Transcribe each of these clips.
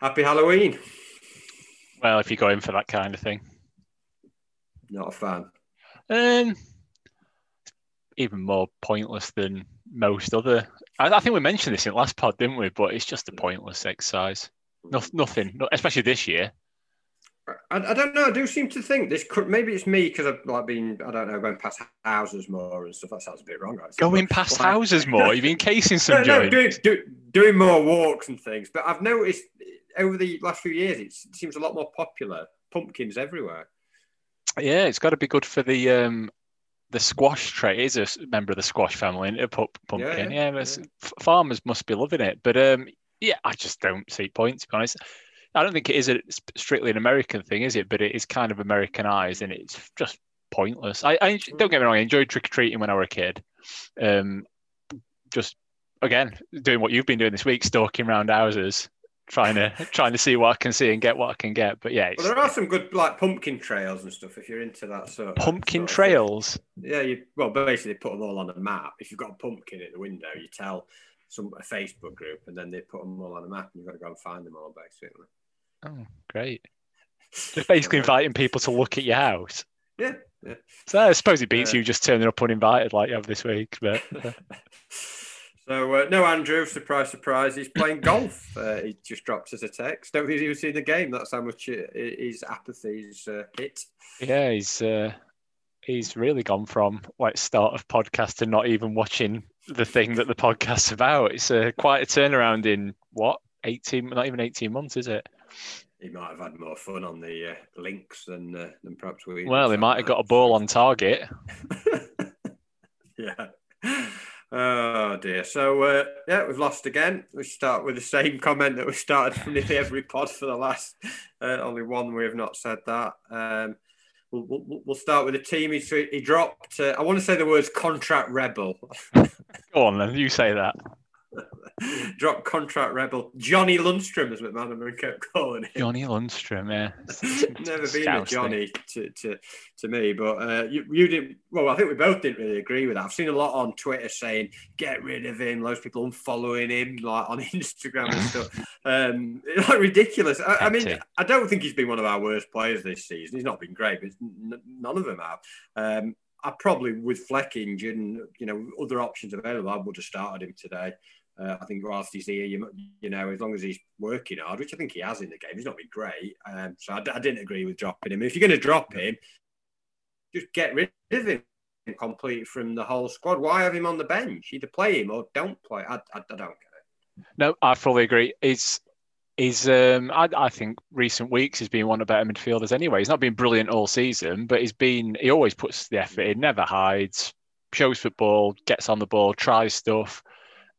Happy Halloween. Well, if you go in for that kind of thing. Not a fan. Um, even more pointless than most other. I, I think we mentioned this in the last pod, didn't we? But it's just a pointless exercise. No, nothing, especially this year. I, I, don't know. I do seem to think this could maybe it's me because I've like been I don't know going past houses more and stuff. That sounds a bit wrong. Right? Going but, past like, houses more. You've been casing some. no, no, doing, do, doing more walks and things. But I've noticed over the last few years it seems a lot more popular. Pumpkins everywhere. Yeah, it's got to be good for the um, the squash tray. Is a member of the squash family, and a pumpkin. Yeah, yeah, yeah. farmers must be loving it. But um, yeah, I just don't see points. To be honest, I don't think it is a strictly an American thing, is it? But it is kind of Americanized, and it's just pointless. I, I don't get me wrong. I enjoyed trick or treating when I was a kid. Um, just again doing what you've been doing this week, stalking around houses, trying to trying to see what I can see and get what I can get. But yeah, well, there are some good like pumpkin trails and stuff if you're into that sort. Of, pumpkin sort trails. Thing. Yeah, you well basically put them all on a map. If you've got a pumpkin at the window, you tell some a Facebook group, and then they put them all on a map, and you've got to go and find them all basically. Oh, great! Just basically inviting people to look at your house. Yeah, yeah. So I suppose it beats uh, you just turning up uninvited like you have this week, but. Uh. So uh, no, Andrew. Surprise, surprise. He's playing golf. Uh, he just dropped us a text. Don't think he was in the game. That's how much his apathy's uh, hit. Yeah, he's uh, he's really gone from like start of podcast to not even watching the thing that the podcast's about. It's uh, quite a turnaround in what eighteen, not even eighteen months, is it? He might have had more fun on the uh, links than than perhaps we. Well, he might have got a ball on target. yeah. Oh dear. So uh, yeah, we've lost again. We start with the same comment that we started from nearly every pod for the last. Uh, only one we have not said that. Um, we'll, we'll, we'll, start with the team. He, he dropped. Uh, I want to say the words contract rebel. Go on then. You say that. Drop contract rebel Johnny Lundstram, is as McManaman kept calling him. Johnny Lundstram, yeah. Never been a Johnny to, to, to me, but uh, you, you didn't. Well, I think we both didn't really agree with that. I've seen a lot on Twitter saying get rid of him. Loads of people unfollowing him, like on Instagram and stuff. Um, like ridiculous. I, I, mean, I don't think he's been one of our worst players this season. He's not been great, but none of them have. Um, I probably with Fleck and you know other options available, I would have started him today. Uh, I think whilst he's here, you, you, know, as long as he's working hard, which I think he has in the game, he's not been great. Um, so I, I, didn't agree with dropping him. If you're going to drop him, just get rid of him completely from the whole squad. Why have him on the bench? Either play him or don't play. I, I, I don't get it. No, I fully agree. He's he's um, I, I, think recent weeks he's been one of the better midfielders anyway. He's not been brilliant all season, but he's been he always puts the effort in, never hides, shows football, gets on the ball, tries stuff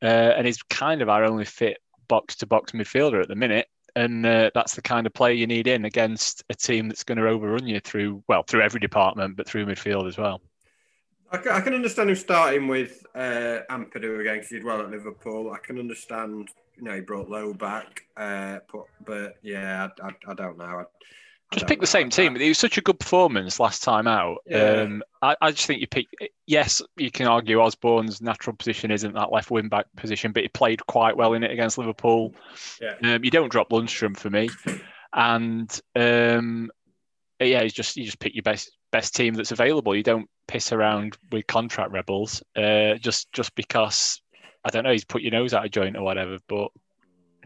uh, and he's kind of our only fit box to box midfielder at the minute. And uh, that's the kind of player you need in against a team that's going to overrun you through, well, through every department, but through midfield as well. I can, understand him starting with uh, Ampadu again because he did well at Liverpool. I can understand, you know, he brought Lowe back, uh, but, but yeah, I, I, I don't know. I, just pick the same team. It was such a good performance last time out. Yeah. Um, I, I, just think you pick. Yes, you can argue Osborne's natural position isn't that left wing back position, but he played quite well in it against Liverpool. Yeah. Um, you don't drop Lundstram for me, and um, yeah, you just you just pick your best best team that's available. You don't piss around with contract rebels uh, just just because I don't know he's put your nose out of joint or whatever. But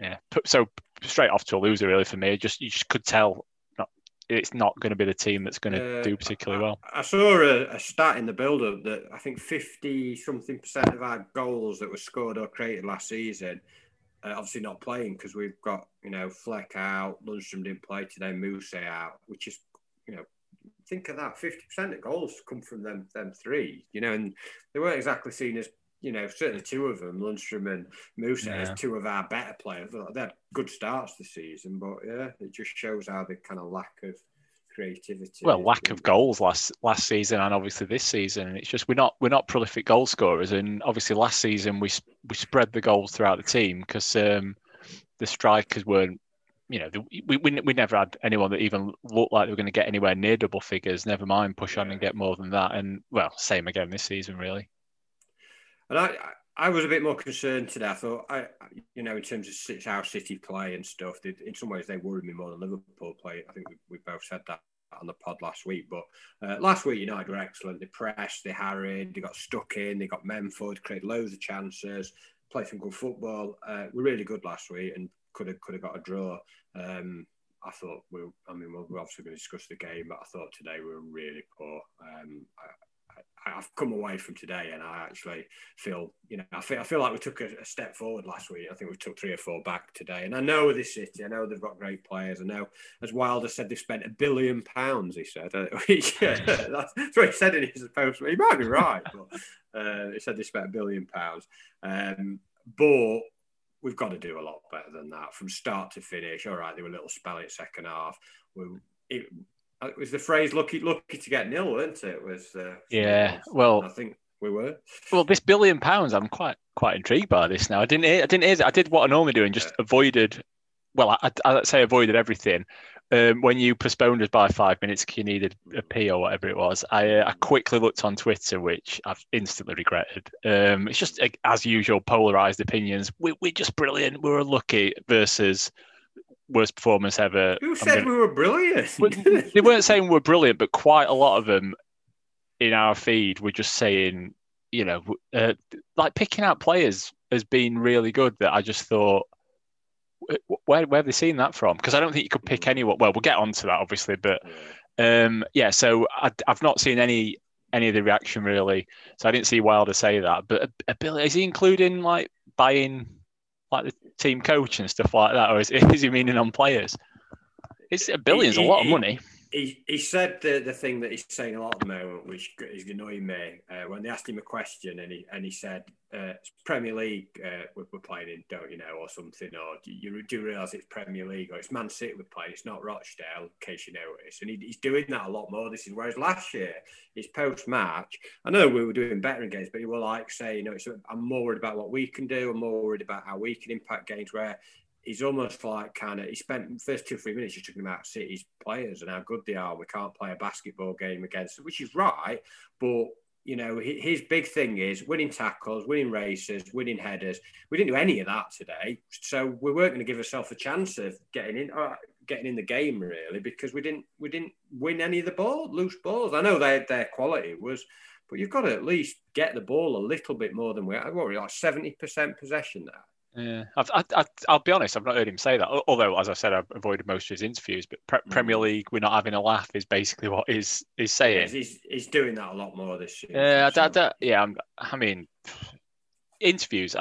yeah, so straight off to a loser really for me. Just you just could tell it's not going to be the team that's going to uh, do particularly well. I, I saw a, a, stat in the build-up that I think fifty something percent of our goals that were scored or created last season, uh, obviously not playing because we've got you know Fleck out, Lundstram didn't play today, Moose out, which is you know think of that fifty percent of goals come from them them three, you know, and they weren't exactly seen as you know, certainly two of them, Lundstram and Mousset, yeah. as two of our better players. They had good starts this season, but yeah, it just shows how the kind of lack of creativity. Well, lack of goals last last season and obviously this season. And it's just we're not we're not prolific goal scorers, and obviously last season we we spread the goals throughout the team because um, the strikers weren't. You know, the, we, we we never had anyone that even looked like they were going to get anywhere near double figures. Never mind push on and get more than that. And well, same again this season, really. And I, I was a bit more concerned today. I thought, I, you know, in terms of how City play and stuff, they, in some ways they worried me more than Liverpool play. I think we, we both said that on the pod last week. But uh, last week, United were excellent. They pressed, they harried, they got stuck in, they got Memphis, created loads of chances, played some good football. Uh, we're really good last week and could have could have got a draw. Um, I thought we, I mean, we're obviously going to discuss the game, but I thought today we were really poor. Um, I, I've come away from today and I actually feel, you know, I feel, I feel like we took a, a, step forward last week. I think we took three or four back today. And I know this City, I know they've got great players. I know, as Wilder said, they've spent a billion pounds, he said. yeah, that's, what he said in his post. He might be right, but uh, he said they spent a billion pounds. Um, but we've got to do a lot better than that from start to finish. All right, they were a little spelly at second half. We, it, it was the phrase "lucky, lucky to get nil," weren't it? it was uh, yeah. Well, I think we were. Well, this billion pounds, I'm quite quite intrigued by this now. I didn't hear, I didn't hear, I did what I normally do and just yeah. avoided. Well, I, would say avoided everything. Um, when you postponed us by five minutes because you needed a pee or whatever it was, I, uh, I quickly looked on Twitter, which I've instantly regretted. Um, it's just as usual, polarized opinions. We, we're just brilliant. We were lucky versus worst performance ever. Who said gonna... we were brilliant? they weren't saying we are brilliant, but quite a lot of them in our feed were just saying, you know, uh, like picking out players has been really good. That I just thought, where where have they seen that from? Because I don't think you could pick anyone. Well, we'll get onto that obviously, but um, yeah. So I, have not seen any any of the reaction really. So I didn't see Wilder say that. But is he including like buying like the team coach and stuff like that, or is, is he meaning on players? It's a billion's he, a lot of money. He, he said the, the thing that he's saying a lot at the moment, which is annoying me, uh, when they asked him a question and he and he said, uh, Premier League uh, we're, we're, playing in, don't you know, or something, or do you do realise it's Premier League or it's Man City we're playing, it's not Rochdale, in case you notice. And he, he's doing that a lot more this is whereas last year, it's post match. I know we were doing better in games, but he will like say, you know, I'm more worried about what we can do, I'm more worried about how we can impact games where he's almost like kind of he spent the first two three minutes just talking about City's players and how good they are. We can't play a basketball game against them, which is right. But you know, his big thing is winning tackles, winning races, winning headers. We didn't do any of that today, so we weren't going to give ourselves a chance of getting in, uh, getting in the game really, because we didn't we didn't win any of the ball, loose balls. I know their their quality was, but you've got to at least get the ball a little bit more than we. What were we like seventy percent possession there? Yeah, I've, I, will be honest. I've not heard him say that. Although, as I said, I've avoided most of his interviews. But Pre- mm. Premier League, we're not having a laugh, is basically what he's he's saying. he's, he's doing that a lot more this year. Yeah, I, I, yeah. I'm, i mean, interviews.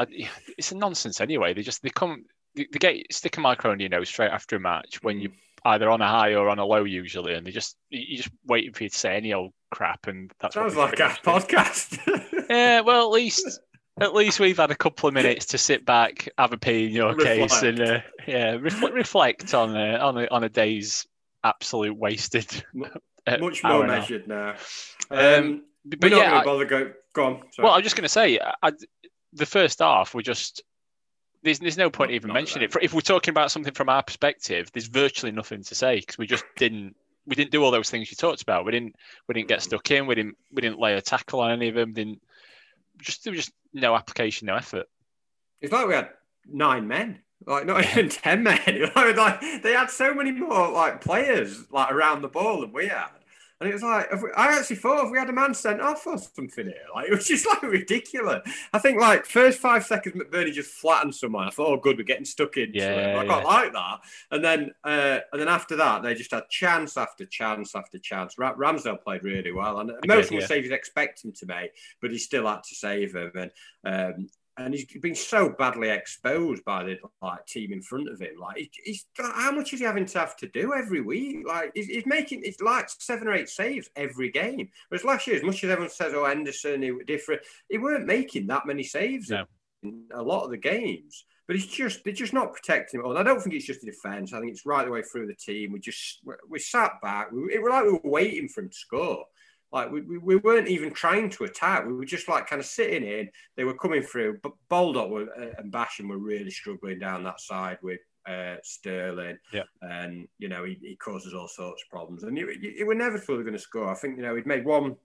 it's a nonsense anyway. They just they come, they, they get stick a microphone, you know, straight after a match when you're either on a high or on a low usually, and they just you just waiting for you to say any old crap, and that sounds like a podcast. yeah, well, at least at least we've had a couple of minutes to sit back, have a pee in your reflect. case, and uh, yeah, reflect, reflect on uh, on a, on a day's absolute wasted. Uh, Much more measured now. Um, um, but, but yeah, I, bother go. Go on. Sorry. Well, I'm just going to say, I, the first half we just there's there's no point not, even not mentioning it. If we're talking about something from our perspective, there's virtually nothing to say because we just didn't we didn't do all those things you talked about. We didn't we didn't get mm. stuck in. We didn't we didn't lay a tackle on any of them. Didn't just there was just no application, no effort. It's like we had nine men, like not even ten men. like they had so many more like players like around the ball than we had. And it was like, we, I actually thought if we had a man sent off or something here, like it was just like ridiculous. I think like first five seconds, McBurnie just flattened someone. I thought, oh, good, we're getting stuck into yeah, it. I quite like that. And then, uh, and then after that, they just had chance after chance after chance. Ra- Ramsdale played really well, and most of the saves expect him to make, but he still had to save them. And um, and he's been so badly exposed by the like team in front of him. Like he's how much is he having to have to do every week? Like he's, he's making it's like seven or eight saves every game. Whereas last year, as much as everyone says, "Oh, Henderson, he was different," he weren't making that many saves no. in a lot of the games. But he's just they're just not protecting him. And I don't think it's just the defence. I think it's right the way through the team. We just we sat back. We, it was like we were waiting for him to score. Like we, we, we, weren't even trying to attack. We were just like kind of sitting in. They were coming through. But Baldock were, uh, and Basham were really struggling down that side with uh, Sterling. Yeah. And, you know, he, he causes all sorts of problems. And you, you, you were never fully going to score. I think, you know, he'd made one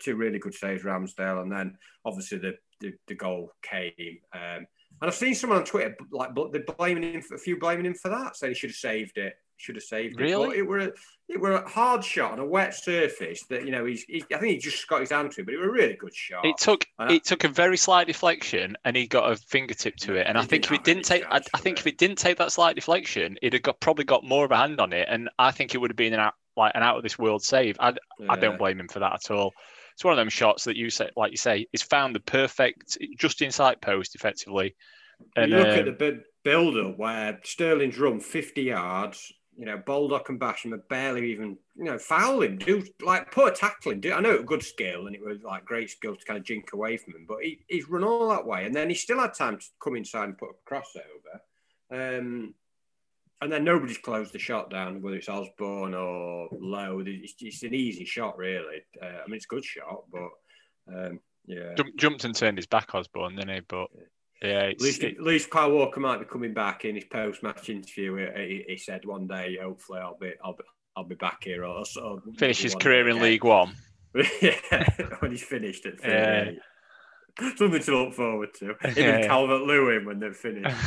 two really good saves, Ramsdale, and then obviously the the, the goal came. Um, and I've seen someone on Twitter like they're blaming him, for, a few blaming him for that, saying he should have saved it. Should have saved it. Really? But it were a, it were a hard shot on a wet surface that you know he's. He, I think he just got his hand to it, but it was a really good shot. It took and it I, took a very slight deflection, and he got a fingertip to it. And I think if it didn't take, I, I, think if it didn't take that slight deflection, it'd have got probably got more of a hand on it, and I think it would have been an out, like an out of this world save. I yeah. I don't blame him for that at all it's one of them shots that you say, like you say, is found the perfect, just inside post, effectively. And, you look um, at the build up where Sterling's run 50 yards, you know, Baldock and Basham are barely even, you know, foul him, do like a tackling. Do I know it was good skill and it was like great skill to kind of jink away from him, but he, he's run all that way, and then he still had time to come inside and put a crossover. Um, and then nobody's closed the shot down, whether it's Osborne or Lowe. It's, it's an easy shot, really. Uh, I mean, it's a good shot, but um, yeah. jumped and turned his back, Osborne, didn't he? But yeah, at least, at least Kyle Walker might be coming back in his post-match interview. He, he, said one day, hopefully, I'll be, I'll be, I'll be back here. Or, or finish his career in League One. yeah, when he's finished at 38. Yeah. Something to look forward to. Even yeah. Calvert Lewin when they're finished.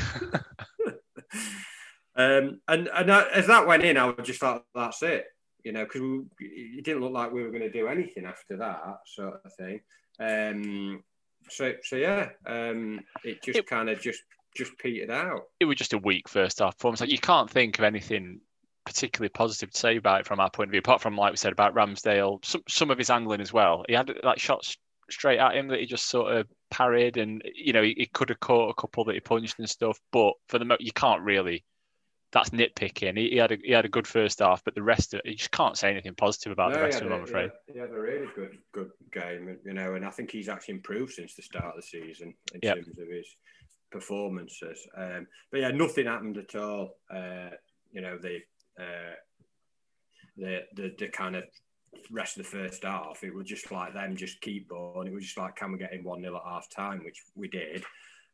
Um, and and as that went in, I was just like, that's it, you know, because it didn't look like we were going to do anything after that sort of thing. Um, so so yeah, um, it just kind of just just petered out. It was just a weak first half performance. Like you can't think of anything particularly positive to say about it from our point of view, apart from like we said about Ramsdale, some some of his angling as well. He had like shots straight at him that he just sort of parried, and you know he, he could have caught a couple that he punched and stuff. But for the you can't really that's nitpicking. He, he, had a he had a good first half, but the rest of it, you just can't say anything positive about no, the rest of him. I'm afraid. He had a really good good game, you know, and I think he's actually improved since the start of the season in yep. terms of his performances. Um, but yeah, nothing happened at all. Uh, you know, the, uh, the the the kind of rest of the first half, it was just like them just keep on. It was just like, can we get in one 0 at half time, which we did.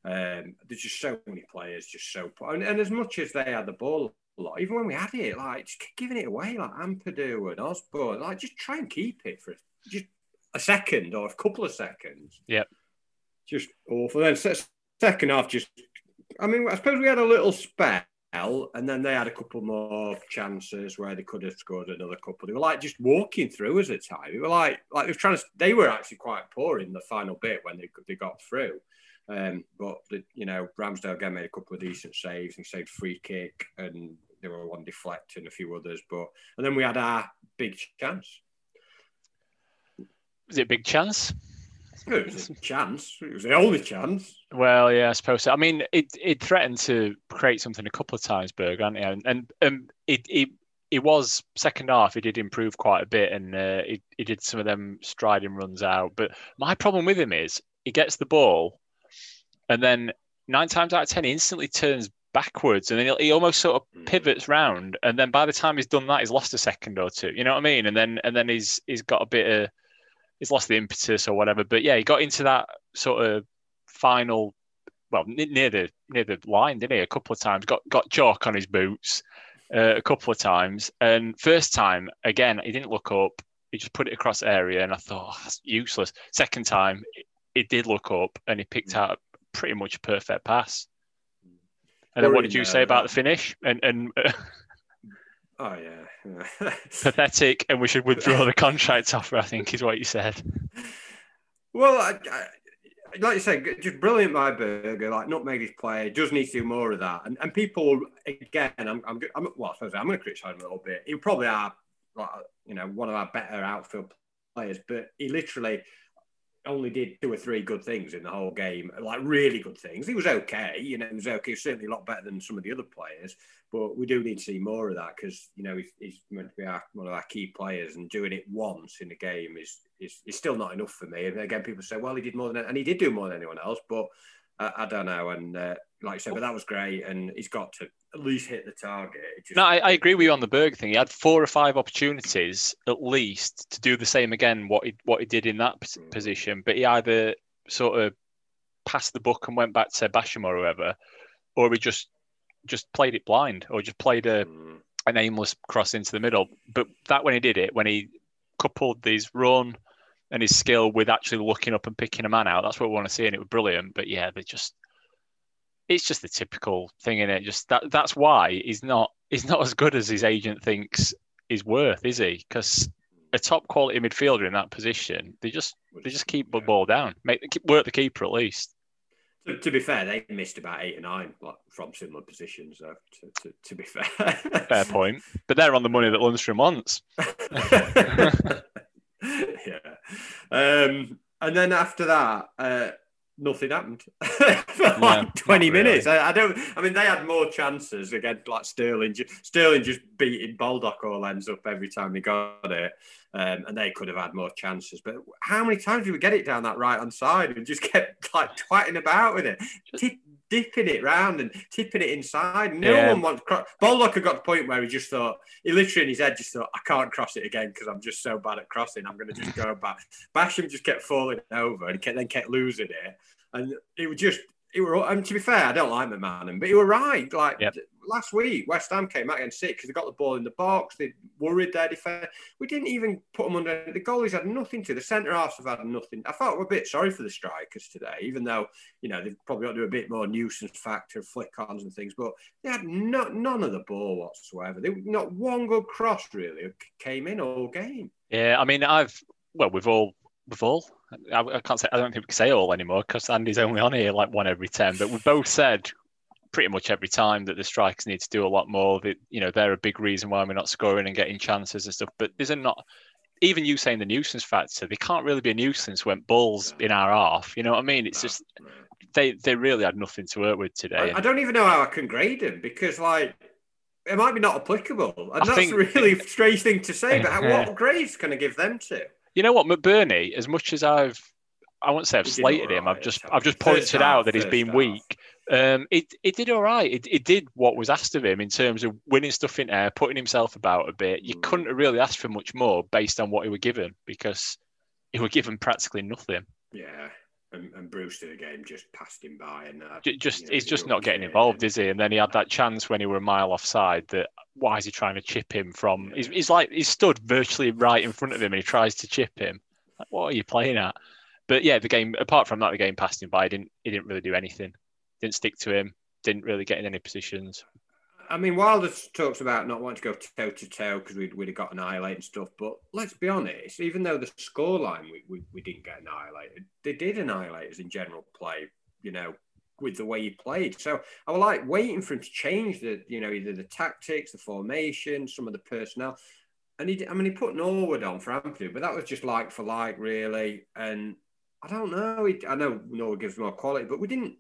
Um, there's just so many players, just so and, and, as much as they had the ball a lot, even when we had it, like just giving it away, like Ampadu and Osborne, like just try and keep it for just a second or a couple of seconds. Yep. Just awful. Then second half, just I mean, I suppose we had a little spell, and then they had a couple more chances where they could have scored another couple. They were like just walking through us at time. They were like like they were trying to. They were actually quite poor in the final bit when they they got through. Um, but the, you know, Ramsdale again made a couple of decent saves and saved free kick, and there were one deflect and a few others. But and then we had our big chance. Was it a big chance? It was a chance. It was the only chance. Well, yeah, I suppose so. I mean, it it threatened to create something a couple of times, Berg, and and and um, it it it was second half. He did improve quite a bit, and uh, he he did some of them striding runs out. But my problem with him is he gets the ball and then nine times out of ten, he instantly turns backwards, and then he almost sort of hmm. pivots round, and then by the time he's done that, he's lost a second or two. You know what I mean? And then and then he's he's got a bit of he's lost the impetus or whatever. But yeah, he got into that sort of final, well, near the near the line, didn't he? A couple of times, got got chalk on his boots uh, a couple of times, and first time again, he didn't look up. He just put it across area, and I thought oh, that's useless. Second time, he did look up, and he picked hmm. out pretty much a perfect pass. And then what did you say about the finish? And and uh, oh yeah, pathetic, and we should withdraw the contract offer. I think is what you said. Well, I, I, like you said, just brilliant by Berge. Like nutmeg his play, does need to do more of that. And and people again, I'm I'm, I'm well, I I'm going to criticise him a little bit. He probably are, like, you know, one of our better outfield players, but he literally only did two or three good things in the whole game, like really good things. He was okay, you know, he was okay, certainly a lot better than some of the other players. But we do need to see more of that because you know he's, he's, meant to be our, one of our key players, and doing it once in a game is, is is still not enough for me. And again, people say, well, he did more than, and he did do more than anyone else, but I, I don't know. And uh, like I said, but that was great, and he's got to at least hit the target. Just... No, I, I, agree with you on the Berg thing. He had four or five opportunities at least to do the same again. What he what he did in that mm. position, but he either sort of passed the book and went back to Basham or whoever, or he just just played it blind, or just played a mm. an aimless cross into the middle. But that when he did it, when he coupled his run and his skill with actually looking up and picking a man out. That's what we want to see, and it was brilliant. But yeah, they just it's just the typical thing in it. Just that that's why he's not he's not as good as his agent thinks is worth, is he? Because a top quality midfielder in that position, they just they just keep the ball down, make work the keeper at least. To, to, be fair, they missed about eight or nine like, from similar positions. So to, to, to, be fair, fair point. But they're on the money that Lundstram wants. yeah. Um, and then after that, uh, nothing happened for like yeah, 20 minutes. Really. I, I, don't, I mean, they had more chances against like Sterling. Sterling just beating Baldock all ends up every time he got it. Um, and they could have had more chances. But how many times did we get it down that right hand side and just kept like twatting about with it? dipping it round and tipping it inside. No yeah. one wants cross. Had got the point where he just thought, he literally in his head just thought, I can't cross it again because I'm just so bad at crossing. I'm going to just go back. Basham just kept falling over and kept, then kept losing it. And it was just, it were, and to be fair, I don't like McManaman, but you were right. Like yep. Last week, West Ham came out against City because they got the ball in the box. They worried their defence. We didn't even put them under. The goalies had nothing to. The centre halves have had nothing. I felt a bit sorry for the strikers today, even though you know they've probably got to do a bit more nuisance factor, flick-ons and things. But they had no, none of the ball whatsoever. They not one good cross really came in all game. Yeah, I mean, I've well, we've all we've all I, I, can't say I don't think we can say all anymore because Andy's only on here like one every ten. But we both said pretty much every time that the strikers need to do a lot more. That you know they're a big reason why we're not scoring and getting chances and stuff. But isn't not even you saying the nuisance factor? They can't really be a nuisance when balls in our half. You know what I mean? It's just they they really had nothing to work with today. I, I don't even know how I can grade them because like it might be not applicable, and I that's think, a really strange thing to say. But what grades can I give them to? You know what, McBurnie? as much as I've I won't say I've slated him. I've just I've just pointed out that he's been half. weak. Um, it it did all right. It, it did what was asked of him in terms of winning stuff in air, putting himself about a bit. You mm. couldn't have really asked for much more based on what he were given because he were given practically nothing. Yeah, and, and Brewster again just passed him by, and uh, just you know, he's just not getting involved, is he? And then he had that chance when he were a mile offside. That why is he trying to chip him from? He's, he's like he's stood virtually right in front of him, and he tries to chip him. Like, what are you playing at? But yeah, the game. Apart from that, the game passed him by. He didn't. He didn't really do anything. Didn't stick to him. Didn't really get in any positions. I mean, Wilder talks about not wanting to go toe to toe because we'd, we'd have got annihilated and stuff. But let's be honest, even though the scoreline we, we, we didn't get annihilated, they did annihilate us in general play, you know, with the way he played. So I was like waiting for him to change the, you know, either the tactics, the formation, some of the personnel. And he, I mean, he put Norwood on for Anthony, but that was just like for like, really. And I don't know. He, I know Norwood gives more quality, but we didn't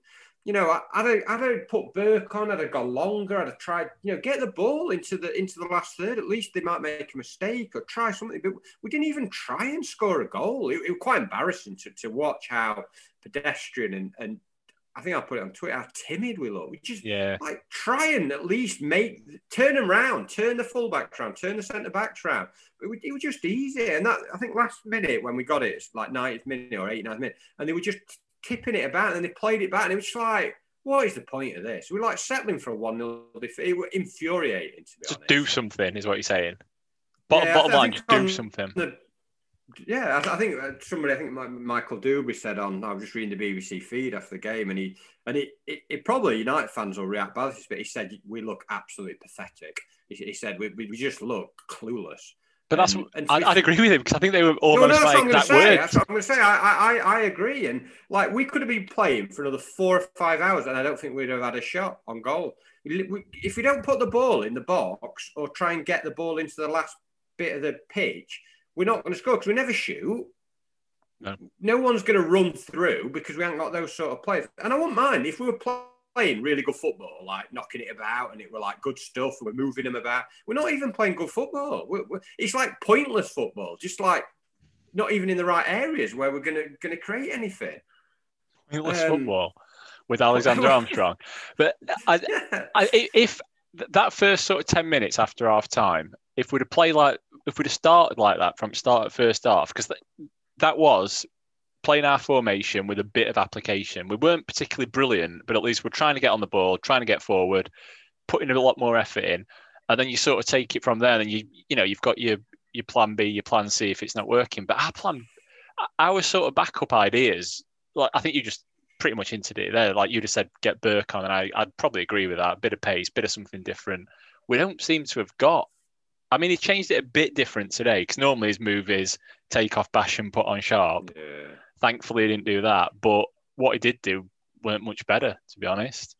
you know, I'd have, I'd have put Burke on, I'd have gone longer, I'd have tried, you know, get the ball into the into the last third. At least they might make a mistake or try something. But we didn't even try and score a goal. It, it was quite embarrassing to, to watch how pedestrian and, and I think I'll put it on Twitter, how timid we look. We just yeah. like try and at least make turn them round, turn the fullback round, turn the centre backs round. But it, it was just easy. And that I think last minute when we got it, it's like 90th minute or 89th minute, and they were just tipping it about, and they played it back, and it was like, what is the point of this? We're like settling for a 1 0 defeat. It was infuriating, to be Just honest. do something, is what you're saying. Bottom, yeah, bottom line, just do something. The, yeah, I, think uh, somebody, I think Michael Doobie said on, I was just reading the BBC feed after the game, and he, and it, it, it probably United fans will react badly, but he said, we look absolutely pathetic. He, he said, we, we just look clueless. But that's um, and I, would agree with him because I think they were almost no, no, like that say. word. That's what I'm going to say. I, I I agree, and like we could have been playing for another four or five hours, and I don't think we'd have had a shot on goal. If we don't put the ball in the box or try and get the ball into the last bit of the pitch, we're not going to score because we never shoot. No. no one's going to run through because we haven't got those sort of players. And I wouldn't mind if we were playing playing really good football, like knocking it about, and it were like good stuff. And we're moving them about. We're not even playing good football. We're, we're, it's like pointless football, just like not even in the right areas where we're gonna gonna create anything. Pointless um, football with Alexander Armstrong, but I, I, if that first sort of ten minutes after half time, if we'd have played like if we'd have started like that from start at first half, because that, that was playing our formation with a bit of application. We weren't particularly brilliant, but at least we're trying to get on the ball, trying to get forward, putting a lot more effort in, and then you sort of take it from there. And you you know you've got your your plan B, your plan C if it's not working. But our plan our sort of backup ideas, like I think you just pretty much hinted it there. Like you just said, get Burke on, and I, I'd probably agree with that. Bit of pace, bit of something different. We don't seem to have got. I mean, he changed it a bit different today because normally his move is take off Basham, put on Sharp. Yeah. Thankfully, he didn't do that. But what he did do weren't much better, to be honest.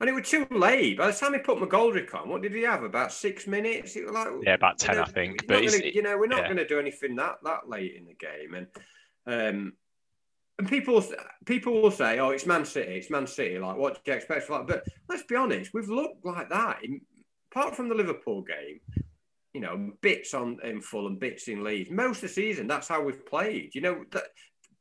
And it was too late. By the time he put McGoldrick on, what did he have? About six minutes? It was like yeah, about ten, I think. But gonna, you know, we're not yeah. going to do anything that that late in the game, and um, and people people will say, "Oh, it's Man City, it's Man City." Like, what do you expect? Like, but let's be honest, we've looked like that. In, apart from the Liverpool game, you know, bits on in full and bits in Leeds. Most of the season, that's how we've played. You know, that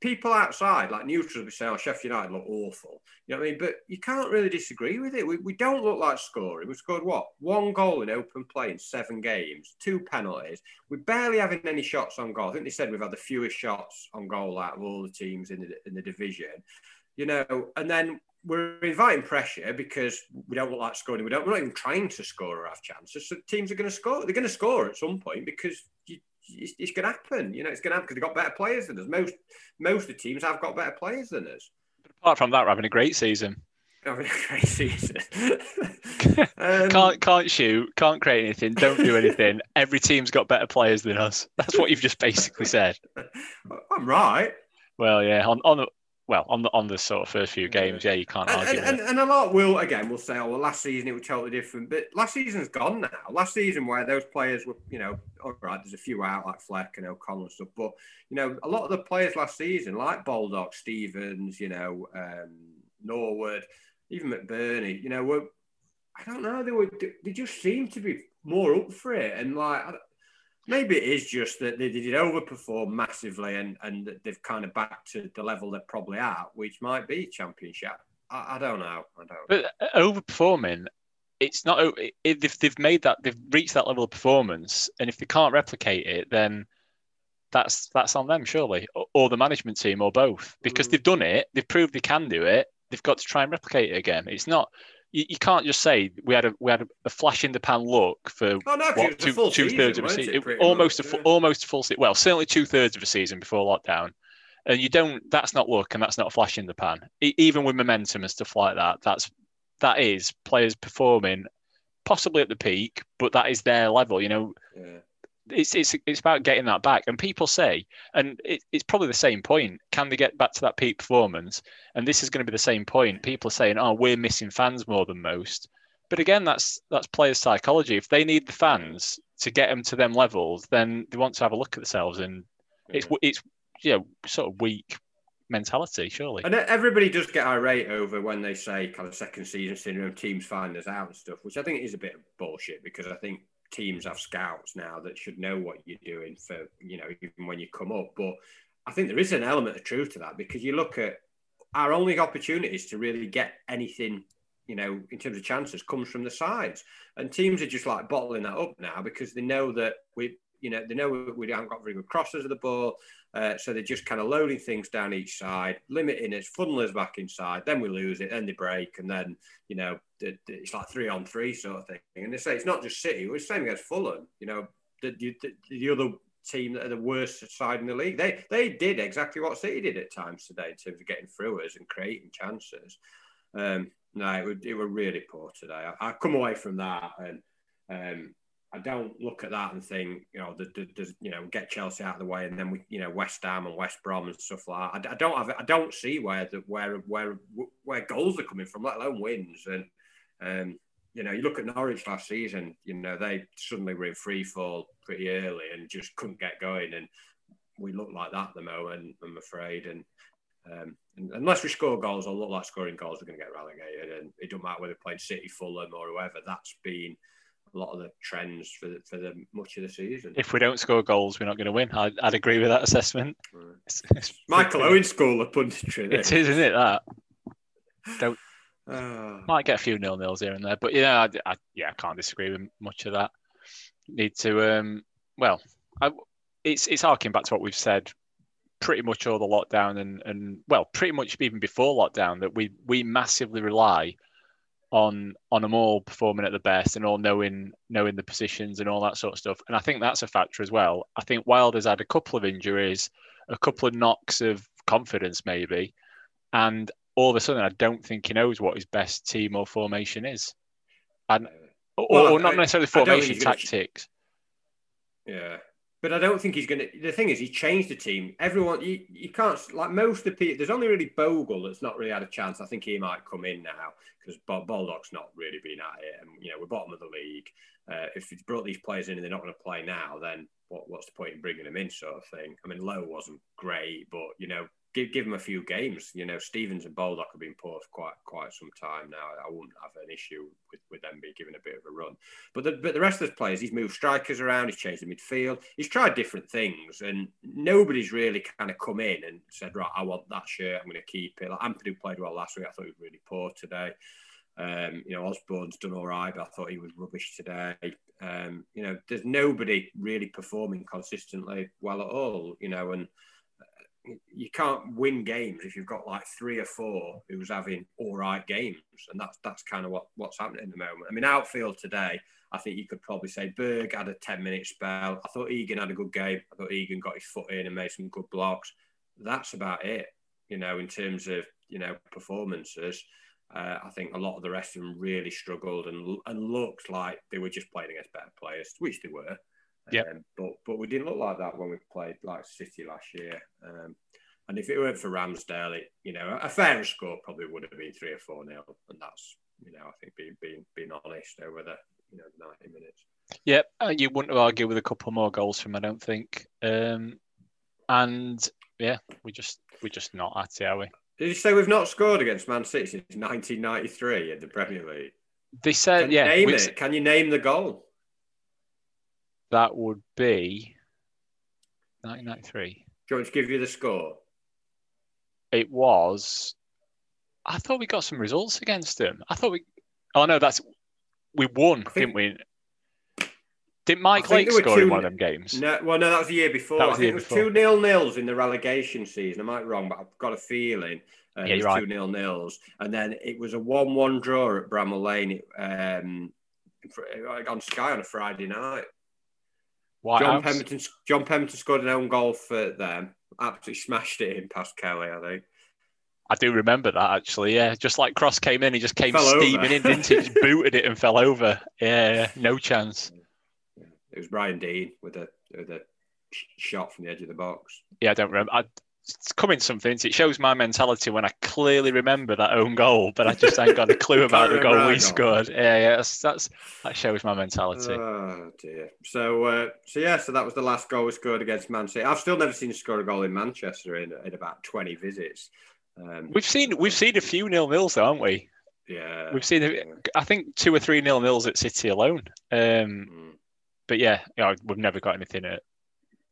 people outside, like neutrals, be saying, oh, Sheffield United look awful. You know what I mean? But you can't really disagree with it. We, we don't look like scoring. We've scored what? One goal in open play in seven games, two penalties. We're barely having any shots on goal. I think they said we've had the fewest shots on goal out of all the teams in the, in the division. You know, and then we're inviting pressure because we don't look like scoring. We don't. We're not even trying to score or have chances. So teams are going to score. They're going to score at some point because you, it's, it's going to happen. You know, it's going to happen because they've got better players than us. Most most of the teams have got better players than us. Apart from that, we're having a great season. Having a great season. um, can't can't shoot, can't create anything, don't do anything. Every team's got better players than us. That's what you've just basically said. I'm right. Well, yeah. On on well, on the on the sort of first few games, yeah, you can't and, argue. And, and, and, a lot will again will say, oh, well, last season it was totally different, but last season's gone now. Last season where those players were, you know, all right, there's a few out like Fleck and O'Connell and stuff, but you know, a lot of the players last season, like Baldock, Stevens, you know, um, Norwood, even McBurnie, you know, were I don't know, they were they just seemed to be more up for it, and like Maybe it is just that they did overperform massively and, and they've kind of back to the level they're probably at, which might be championship. I, I don't know. I don't. But uh, overperforming, it's not. If they've made that, they've reached that level of performance, and if they can't replicate it, then that's that's on them, surely, or, or the management team, or both, because mm. they've done it, they've proved they can do it. They've got to try and replicate it again. It's not you, you, can't just say we had a we had a flash in the pan look for oh, no, what, two, two thirds of a season, almost much, a full, yeah. almost a full season. Well, certainly two thirds of a season before lockdown, and you don't. That's not luck, and that's not a flash in the pan. even with momentum and stuff like that, that's that is players performing possibly at the peak, but that is their level. You know, yeah it's it's it's about getting that back. And people say, and it, it's probably the same point. Can they get back to that peak performance? And this is going to be the same point. People are saying, "Oh, we're missing fans more than most." But again, that's that's players' psychology. If they need the fans to get them to them levels, then they want to have a look at themselves, and it's it's you know sort of weak mentality, surely. And everybody does get irate over when they say kind of second season syndrome, teams find us out and stuff, which I think is a bit of bullshit because I think teams have scouts now that should know what you're doing for you know even when you come up. But I think there is an element of truth to that because you look at our only opportunities to really get anything you know, in terms of chances, comes from the sides. And teams are just like bottling that up now because they know that we, you know, they know we haven't got very good crosses of the ball. Uh, so they're just kind of loading things down each side, limiting it, funnelers back inside. Then we lose it, then they break, and then you know it's like three on three sort of thing. And they say it's not just City; it's the same against Fulham. You know, the, the, the other team that are the worst side in the league. They they did exactly what City did at times today in terms of getting through us and creating chances. Um, no, it, were, it were really poor today. I, I come away from that and. Um, I don't look at that and think, you know, does you know get Chelsea out of the way, and then we, you know, West Ham and West Brom and stuff like that. I, I don't have, I don't see where the where where where goals are coming from, let alone wins. And um, you know, you look at Norwich last season. You know, they suddenly were in free fall pretty early and just couldn't get going, and we look like that at the moment. I'm afraid, and um, and unless we score goals or look like scoring goals, we're going to get relegated. And it don't matter whether we're playing City, Fulham, or whoever. That's been a lot of the trends for the, for the much of the season. If we don't score goals, we're not going to win. I'd, I'd agree with that assessment. Right. It's, it's Michael Owen school of punditry. It is, isn't it? That don't uh, might get a few nil nils here and there, but yeah, I, I, yeah, I can't disagree with much of that. Need to um, well, I, it's it's harking back to what we've said pretty much all the lockdown and and well, pretty much even before lockdown that we we massively rely on on them all performing at the best and all knowing knowing the positions and all that sort of stuff. And I think that's a factor as well. I think Wilder's had a couple of injuries, a couple of knocks of confidence maybe, and all of a sudden I don't think he knows what his best team or formation is. And or, well, or not necessarily formation tactics. Yeah, but I don't think he's going to. The thing is, he changed the team. Everyone, you, you can't like most of the people. There's only really Bogle that's not really had a chance. I think he might come in now because Baldock's not really been at it, and you know we're bottom of the league. Uh, if he's brought these players in and they're not going to play now, then what, what's the point in bringing them in, sort of thing? I mean, Lowe wasn't great, but you know give, give them a few games. You know, Stevens and Baldock have been poor for quite quite some time now. I wouldn't have an issue with, with them being given a bit of a run. But the, but the rest of the players, he's moved strikers around, he's changed the midfield, he's tried different things, and nobody's really kind of come in and said, right, I want that shirt, I'm going to keep it. Like Ampadu played well last week. I thought he was really poor today. Um, you know, Osborne's done all right, but I thought he was rubbish today. Um, you know, there's nobody really performing consistently well at all. You know, and you can't win games if you've got like three or four who's having all right games, and that's that's kind of what what's happening at the moment. I mean, outfield today, I think you could probably say Berg had a ten minute spell. I thought Egan had a good game. I thought Egan got his foot in and made some good blocks. That's about it, you know, in terms of you know performances. Uh, I think a lot of the rest of them really struggled and and looked like they were just playing against better players, which they were. Yeah. Um, but but we didn't look like that when we played like City last year. Um, and if it weren't for Ramsdale, it, you know, a fairer score probably would have been three or four nil, and that's you know, I think being being being honest over the you know ninety minutes. Yep, uh, you wouldn't argue with a couple more goals from, I don't think. Um, and yeah, we just we're just not at it, are we? Did you say we've not scored against Man City since 1993 in the Premier League? They said, Can yeah. Name it. Can you name the goal? That would be 1993. Do you want to give you the score? It was. I thought we got some results against them. I thought we. Oh no, that's we won, think, didn't we? Did Mike Lake score two, in one of them games? No, well, no, that was the year before. That was the year before. It was two nil nils in the relegation season. I might be wrong, but I've got a feeling. Uh, yeah, you're right. Two nil nils, and then it was a one-one draw at Bramall Lane um, on Sky on a Friday night. White John House. Pemberton, John Pemberton scored an own goal for them. Absolutely smashed it in past Kelly, I think. I do remember that actually. Yeah, just like Cross came in, he just came steaming over. in, didn't he? Just booted it and fell over. Yeah, no chance. It was Brian Deane with a with a shot from the edge of the box. Yeah, I don't remember. I, it's coming something. It shows my mentality when I clearly remember that own goal, but I just ain't got a clue about the goal we scored. Yeah, yeah, that's, that's, that shows my mentality. Oh dear. So, uh, so yeah, so that was the last goal we scored against Man City. I've still never seen you score a goal in Manchester in, in about twenty visits. Um, we've seen we've seen a few nil nils though, haven't we? Yeah, we've seen I think two or three nil nils at City alone. Um, mm. But yeah, you know, we've never got anything at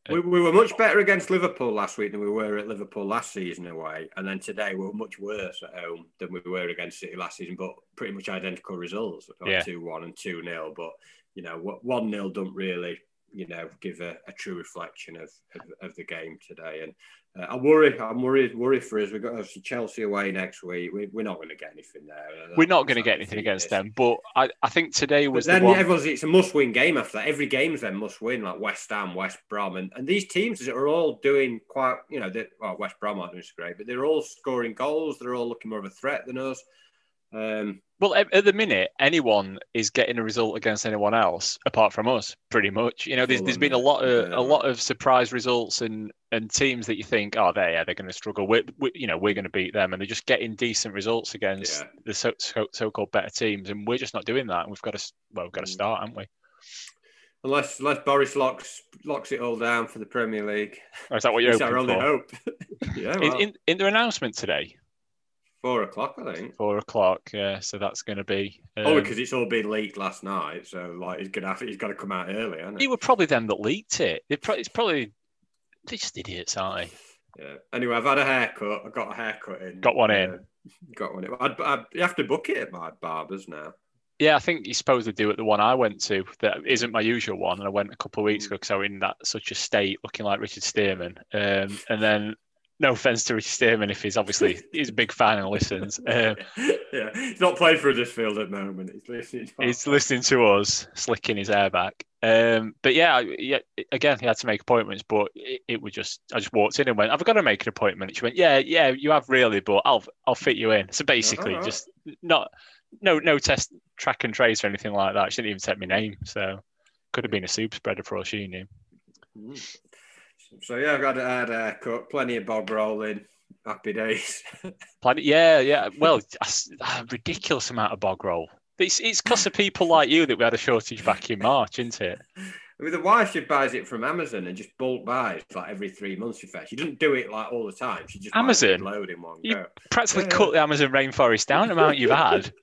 we, we were much better against Liverpool last week than we were at Liverpool last season away, and then today we were much worse at home than we were against City last season. But pretty much identical results, two one and two 0 But you know, one 0 don't really you know give a, a true reflection of, of, of the game today. And uh, I worry. I'm worried. Worried for us. We've got obviously Chelsea away next week. We, are not going to get anything there. We're not going to get anything against this. them. But I, I think today was. But then the one... everyone's. It's a must-win game after that. Every game's then must-win. Like West Ham, West Brom, and, and these teams are all doing quite. You know, well, West Brom aren't doing so great, but they're all scoring goals. They're all looking more of a threat than us. Um, well, at the minute, anyone is getting a result against anyone else apart from us, pretty much. You know, there's, there's been a lot of a lot of surprise results and and teams that you think, oh, they yeah, they're going to struggle. We're, we, you know, we're going to beat them, and they're just getting decent results against yeah. the so, so, so-called better teams, and we're just not doing that. And we've got to well, we've got to mm. start, haven't we? Unless unless Boris locks locks it all down for the Premier League. Oh, is that what you're hoping our only for? hope? yeah. Well. In, in, in their announcement today, Four o'clock, I think. Four o'clock, yeah. So that's going to be. Um, oh, because it's all been leaked last night, so like he's gonna have, he's got to come out early, hasn't it? It were probably them that leaked it. Pro- it's probably they're just idiots, aren't they? Yeah. Anyway, I've had a haircut. I got a haircut in. Got one in. Uh, got one in. I'd, I'd, you have to book it at my barber's now. Yeah, I think you're supposed to do it the one I went to that isn't my usual one, and I went a couple of weeks mm. ago because I was in that such a state, looking like Richard Stearman. Um, and then no offense to Richie Stearman if he's obviously he's a big fan and listens. Um, yeah, he's not playing for Huddersfield at the moment. He's listening. To he's listening to us, slicking his hair back. Um, but yeah, yeah, again, he had to make appointments, but it, it was just I just walked in and went, "I've got to make an appointment." She went, "Yeah, yeah, you have really, but I'll I'll fit you in." So basically, right. just not no no test track and trace or anything like that. She didn't even take my name, so could have been a super spreader for all she knew. Mm. So yeah, I've got I had a cut, plenty of bog rolling, happy days. plenty, yeah, yeah. Well, a ridiculous amount of bog roll. It's it's because of people like you that we had a shortage back in March, isn't it? I mean, the wife she buys it from Amazon and just bulk buys like every three months. She She didn't do it like all the time. She just Amazon load in one you go. Practically yeah. cut the Amazon rainforest down the amount you've had.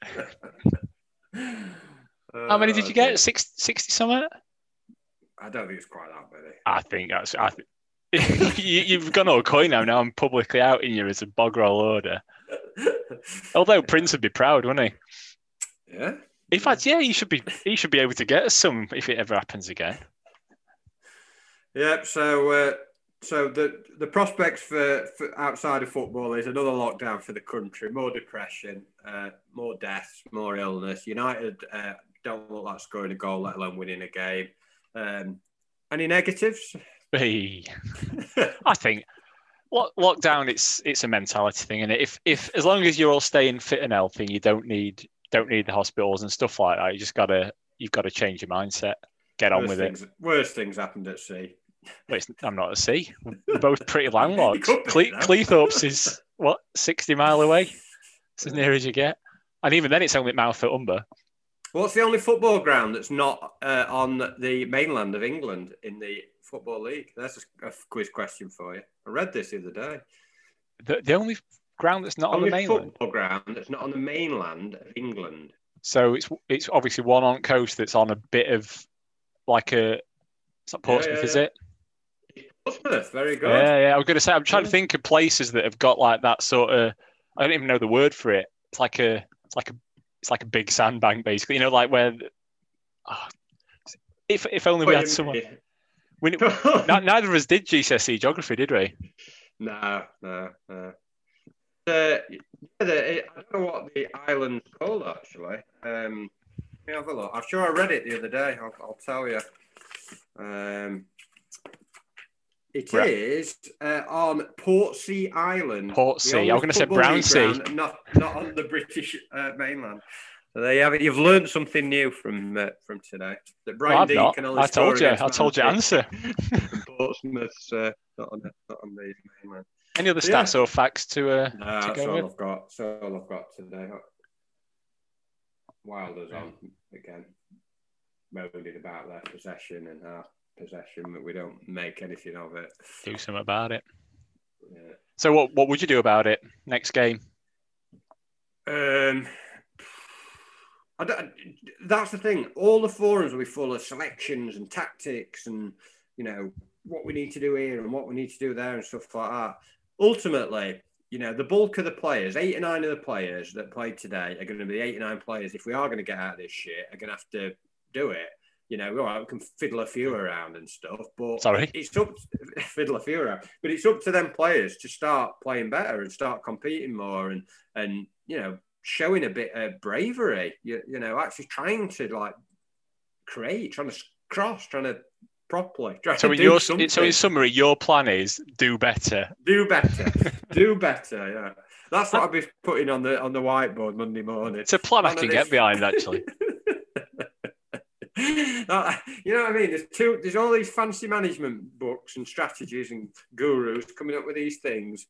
How many did you uh, get? 60, 60 something? I don't think it's quite that many. I think that's. I think you, have gone all coy now. Now I'm publicly outing you as a bog roll order. Although Prince would be proud, wouldn't he? Yeah. In fact, yeah, he should be. He should be able to get us some if it ever happens again. Yep. So, uh, so the the prospects for, for, outside of football is another lockdown for the country. More depression, uh, more deaths, more illness. United uh, don't look like scoring a goal, let alone winning a game. Um, any negatives? I think lockdown it's it's a mentality thing, and if if as long as you're all staying fit and healthy, you don't need don't need the hospitals and stuff like that. You just gotta you've got to change your mindset, get on with things, it. Worst things happened at sea. Well, I'm not at sea. We're both pretty landlocked. Cle- Cleethorpes is what sixty mile away. It's as near as you get, and even then, it's only mouth at Umber. What's the only football ground that's not uh, on the mainland of England in the Football League? That's a, quiz question for you. I read this the other day. The, the only ground that's not only on the mainland. Football ground that's not on the mainland of England. So it's it's obviously one on coast that's on a bit of like a. It's not Portsmouth, yeah, yeah, is it? Portsmouth, very good. Yeah, yeah. I was going to say I'm trying to think of places that have got like that sort of. I don't even know the word for it. It's like a. It's like a. It's like a big sandbank, basically. You know, like where. Oh, if if only we had someone. We, neither of us did GCSE geography, did we? No, no, no. The, the, I don't know what the island's called actually. Um, let me have a look. I'm sure I read it the other day. I'll, I'll tell you. Um, it right. is uh, on Portsea Island. Portsea. I was going to say Brownsea. Not, not on the British uh, mainland. So there you have it. You've learned something new from uh, from today. That Brian well, Deane can only I told you. I told you answer. Portsmouth's uh, not on not on the mainland. Any other stats yeah. or facts to uh, no, to go all with? I've got. That's all I've got today. Wilder's on again, moaning about their possession and our possession, but we don't make anything of it. Do something about it. Yeah. So what what would you do about it next game? Um, that's the thing. All the forums will be full of selections and tactics and, you know, what we need to do here and what we need to do there and stuff like that. Ultimately, you know, the bulk of the players, eight or nine of the players that played today are going to be eight or nine players. If we are going to get out of this shit, are going to have to do it. You know, all right, we can fiddle a few around and stuff, but Sorry. it's up to, fiddle a few around. But it's up to them players to start playing better and start competing more and and you know showing a bit of bravery. You, you know, actually trying to like create, trying to cross, trying to properly. Trying so, in your, so in summary, your plan is do better. Do better. do better. Yeah, that's what uh, I'll be putting on the on the whiteboard Monday morning. It's a plan I can get behind, actually. you know what I mean? There's two. There's all these fancy management books and strategies and gurus coming up with these things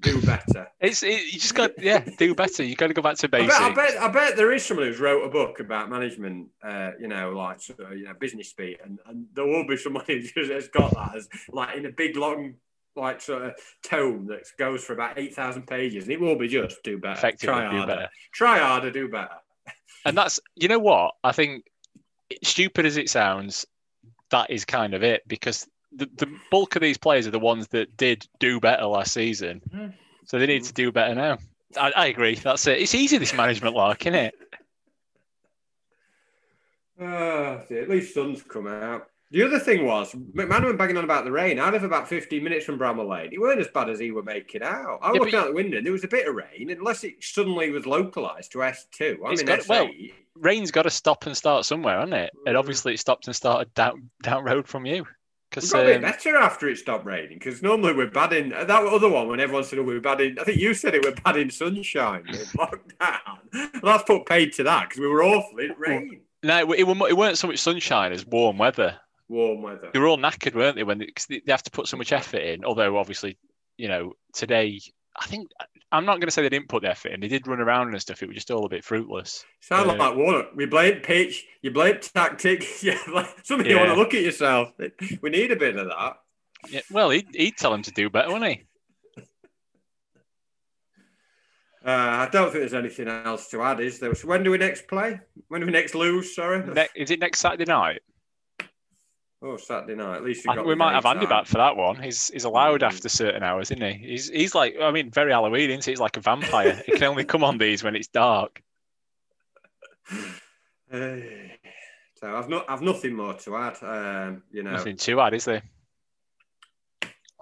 do better. It's it, you just got yeah, do better. You got to go back to basics. I bet, I bet, I bet there is someone who's wrote a book about management. Uh, you know, like sort of, you know, business speak, and, and there will be someone who just has got that as like in a big long like sort of tome that goes for about eight thousand pages, and it will be just do better. Try harder. do better. Try harder, do better. And that's you know what I think. Stupid as it sounds, that is kind of it because the, the bulk of these players are the ones that did do better last season. Mm-hmm. So they need to do better now. I, I, agree. That's it. It's easy, this management lark, isn't it? Uh, at least sun's come out. The other thing was, McManaman went banging on about the rain. I live about 15 minutes from Bramall Lane. It weren't as bad as he were making out. I was yeah, looking out the window and there was a bit of rain, unless it suddenly was localised to S2. I mean, got, well, rain's got to stop and start somewhere, hasn't it? And obviously it stopped and started down, down road from you. Cause, we got um, a bit um, better after it stopped raining because normally we're bad in that other one when everyone said oh, we were bad in. I think you said it were bad in sunshine lockdown. well, that's put paid to that because we were awful in rain. No, it, it weren't so much sunshine as warm weather. Warm weather. They were all knackered, weren't they? When they, they have to put so much effort in. Although obviously, you know, today I think I'm not going to say they didn't put the effort in. They did run around and stuff. It was just all a bit fruitless. Sound uh, like what? We blame pitch. You blame tactic. Yeah, like, somebody yeah. want to look at yourself. We need a bit of that. Yeah. Well, he'd, he'd tell him to do better, wouldn't he? Uh, I don't think there's anything else to add, is there? So when do we next play? When do we next lose? Sorry. Ne- is it next Saturday night? Oh, Saturday night. At least we might have Andy back for that one. He's he's allowed mm. after certain hours, isn't he? He's he's like I mean, very Halloween, isn't he? He's like a vampire. he can only come on these when it's dark. Uh, so I've not I've nothing more to add. Um, you know, nothing to add, is there?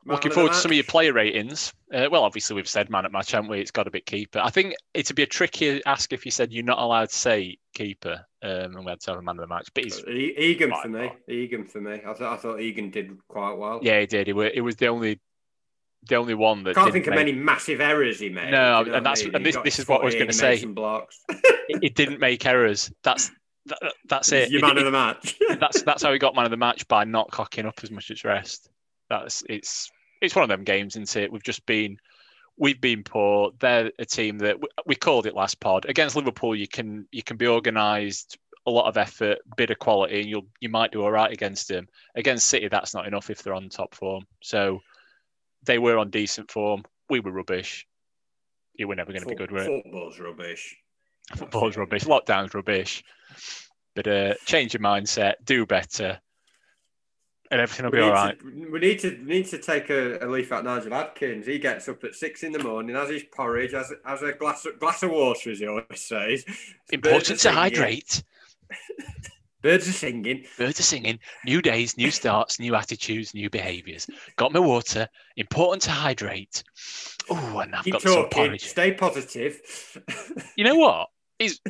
Looking forward to some of your player ratings. Uh, well, obviously we've said man at match, haven't we? It's got to be keeper. I think it'd be a tricky ask if you said you're not allowed to say keeper, um, and we had to have a man of the match. But he's Egan for me. Egan for me. I thought I thought Egan did quite well. Yeah, he did. It was, it was the only the only one that can't think of make... any massive errors he made. No, you know and that's I mean? and this, this is what I was going to say. Blocks. it, it, didn't make errors. That's that, that's it. Your man it, of the match. that's that's how he got man of the match by not cocking up as much as rest. That's it's it's one of them games, isn't it? We've just been we've been poor. They're a team that we called it last pod against Liverpool. You can you can be organised, a lot of effort, bit of quality, and you'll you might do all right against them. Against City, that's not enough if they're on top form. So they were on decent form. We were rubbish. You were never going to be good, with it? Football's rubbish. Football's rubbish. Lockdown's rubbish. But uh, change your mindset. Do better and everything will we be all right. To, we need to we need to take a, a, leaf out Nigel Adkins. He gets up at six in the morning, has his porridge, has, has a glass glass of water, as he always says. Important to hydrate. Birds are singing. Birds are singing. New days, new starts, new attitudes, new behaviours. Got my water. Important to hydrate. Oh, and I've Keep got talking, some porridge. Stay positive. you know what? He's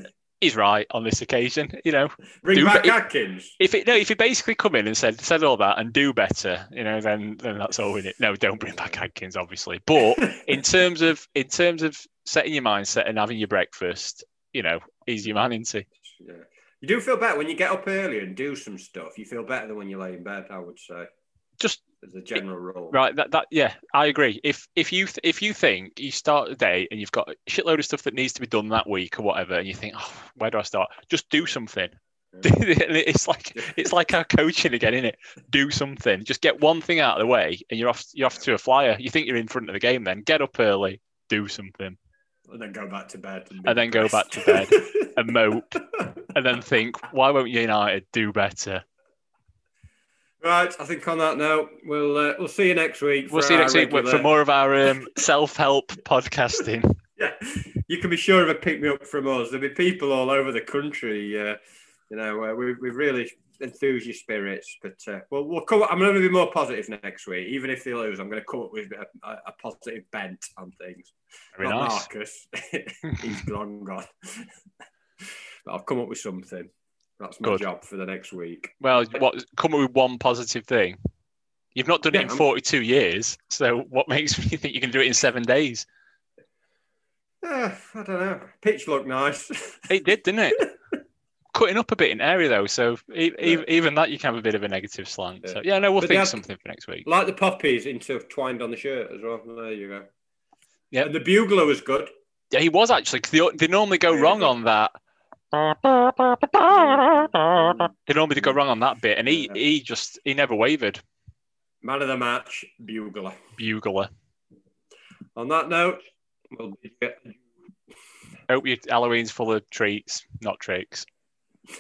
he's right on this occasion. You know, bring do, back if, Adkins. If it no, if he basically come in and said said all that and do better, you know, then then that's all we need. No, don't bring back Adkins, obviously. But in terms of in terms of setting your mindset and having your breakfast, you know, he's your man, isn't he? Yeah. You do feel better when you get up early and do some stuff. You feel better than when you lay in bed. I would say. Just as a general rule. Right. That, that yeah, I agree. If if you if you think you start the day and you've got a shitload of stuff that needs to be done that week or whatever, and you think, oh, where do I start? Just do something. Yeah. it's like it's like our coaching again, isn't it? Do something. Just get one thing out of the way, and you're off. You're off to a flyer. You think you're in front of the game. Then get up early. Do something. And then go back to bed. And, and then go back to bed and mope. and then think, why won't United do better? Right, I think on that note, we'll uh, we'll see you next week. We'll see you next regular... week for more of our um, self help podcasting. Yeah, you can be sure of a pick me up from us. There'll be people all over the country. Uh, you know, uh, we we really enthuse your spirits, but uh, we'll we'll come. I'm going to be more positive next week, even if they lose. I'm going to come up with a, a, a positive bent on things. Very Not nice. Marcus, he's long gone. but I've come up with something. That's my Good. job for the next week. Well, what come up with one positive thing? You've not done yeah, it in I'm... 42 years, so what makes me think you can do it in seven days? Uh, I don't know. Pitch looked nice. it did, didn't it? Cutting up a bit in area though, so e- yeah. even that you can have a bit of a negative slant. Yeah. So yeah, no, we'll but think something for next week. Like the poppies intertwined on the shirt as well. There you go. Yeah, the bugler was good. Yeah, he was actually. They, they normally go wrong on that they normally go wrong on that bit, and he he just he never wavered. Man of the match, bugler. Bugler. On that note, we'll hope your Halloween's full of treats, not tricks.